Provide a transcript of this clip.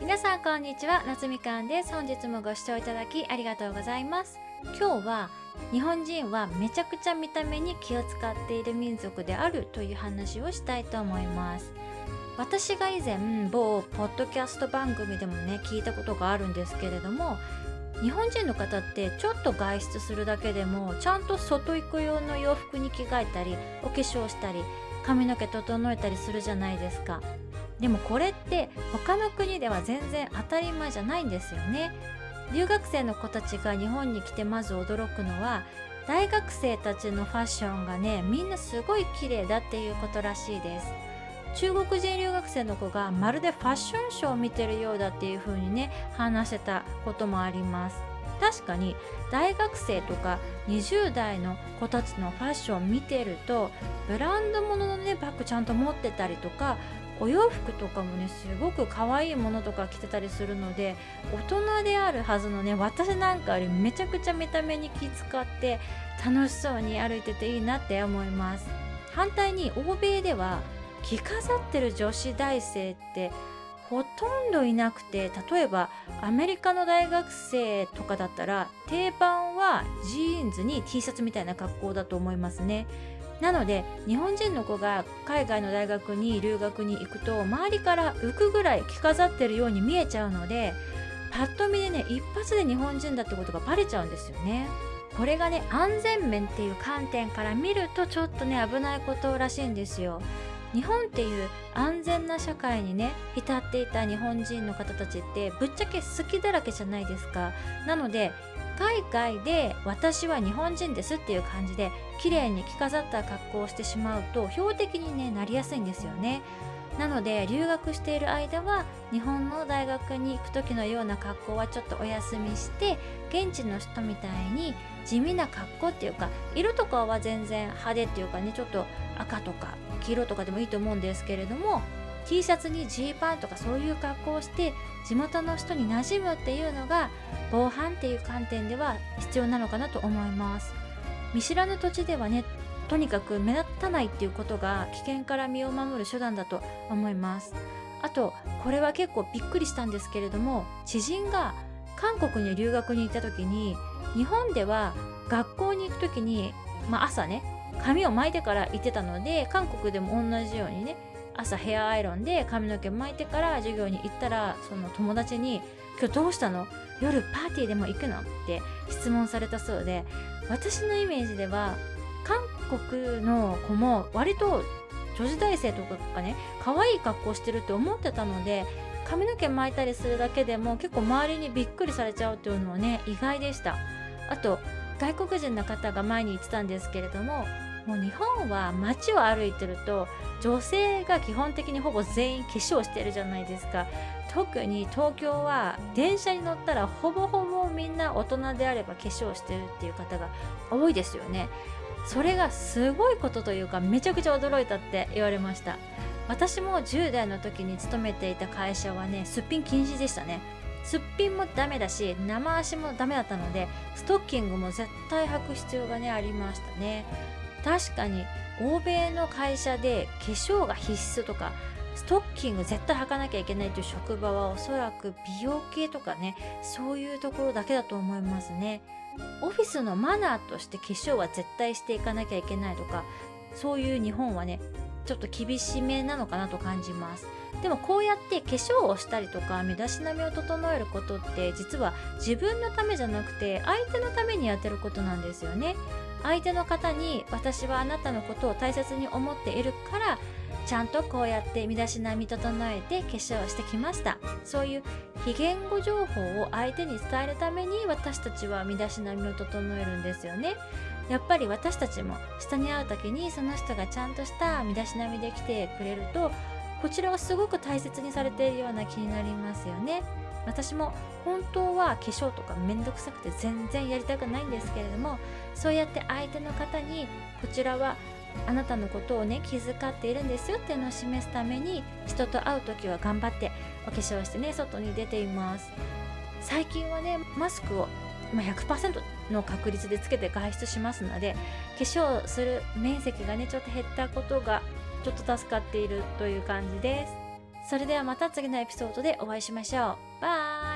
皆さんこんにちは夏みかんです。本日もご視聴いただきありがとうございます。今日は日本人はめちゃくちゃ見た目に気を使っている民族であるという話をしたいと思います。私が以前某ポッドキャスト番組でもね聞いたことがあるんですけれども日本人の方ってちょっと外出するだけでもちゃんと外行く用の洋服に着替えたりお化粧したり髪の毛整えたりするじゃないですか。でもこれって他の国では全然当たり前じゃないんですよね。留学生の子たちが日本に来てまず驚くのは大学生たちのファッションがねみんなすごい綺麗だっていうことらしいです。中国人留学生の子がまるでファッションショーを見てるようだっていう風にね話してたこともあります。確かに大学生とか20代の子たちのファッションを見てるとブランド物のねバッグちゃんと持ってたりとかお洋服とかもねすごく可愛いものとか着てたりするので大人であるはずのね私なんかよりめちゃくちゃ見た目に気使って楽しそうに歩いてていいなって思います。反対に欧米では着飾ってる女子大生ってほとんどいなくて例えばアメリカの大学生とかだったら定番はジーンズに T シャツみたいな格好だと思いますね。なので日本人の子が海外の大学に留学に行くと周りから浮くぐらい着飾ってるように見えちゃうのでパッと見でね一発で日本人だってことがバレちゃうんですよね。これがね安全面っていう観点から見るとちょっとね危ないことらしいんですよ。日本っていう安全な社会にね浸っていた日本人の方たちってぶっちゃけ好きだらけじゃないですかなので海外で私は日本人ですっていう感じで綺麗に着飾った格好をしてしまうと標的に、ね、なりやすいんですよね。なので留学している間は日本の大学に行く時のような格好はちょっとお休みして現地の人みたいに地味な格好っていうか色とかは全然派手っていうかねちょっと赤とか黄色とかでもいいと思うんですけれども T シャツにジーパンとかそういう格好をして地元の人に馴染むっていうのが防犯っていう観点では必要なのかなと思います。見知らぬ土地ではねとにかく目立たないっていうことが危険から身を守る手段だと思います。あとこれは結構びっくりしたんですけれども知人が韓国に留学に行った時に日本では学校に行く時に、まあ、朝ね髪を巻いてから行ってたので韓国でも同じようにね朝ヘアアイロンで髪の毛巻いてから授業に行ったらその友達に「今日どうしたの？夜パーティーでも行くの?」って質問されたそうで私のイメージでは韓国の子も割と女子大生とかがね可愛い格好してるって思ってたので髪の毛巻いたりするだけでも結構周りにびっくりされちゃうっていうのはね意外でしたあと外国人の方が前に言ってたんですけれどももう日本は街を歩いてると女性が基本的にほぼ全員化粧してるじゃないですか。特に東京は電車に乗ったらほぼほぼみんな大人であれば化粧してるっていう方が多いですよね。それがすごいことというかめちゃくちゃ驚いたって言われました。私も10代の時に勤めていた会社はねすっぴん禁止でしたね。すっぴんもダメだし生足もダメだったのでストッキングも絶対履く必要がねありましたね。確かに欧米の会社で化粧が必須とかストッキング絶対履かなきゃいけないという職場はおそらく美容系とかねそういうところだけだと思いますね。オフィスのマナーとして化粧は絶対していかなきゃいけないとかそういう日本はねちょっと厳しめなのかなと感じます。でもこうやって化粧をしたりとか身だしなみを整えることって実は自分のためじゃなくて相手のためにやってることなんですよね。相手の方に私はあなたのことを大切に思っているからちゃんとこうやって身だしなみ整えて化粧をしてきました。そういう非言語情報を相手に伝えるために私たちは身だしなみを整えるんですよね。やっぱり私たちも人に会う時にその人がちゃんとした身だしなみで来てくれるとこちらはすごく大切にされているような気になりますよね。私も本当は化粧とかめんどくさくて全然やりたくないんですけれどもそうやって相手の方にこちらはあなたのことをね気遣っているんですよっていうのを示すために人と会う時は頑張ってお化粧してね外に出ています。最近はねマスクを100%の確率でつけて外出しますので化粧する面積がねちょっと減ったことがちょっと助かっているという感じです。それではまた次のエピソードでお会いしましょう。バイ。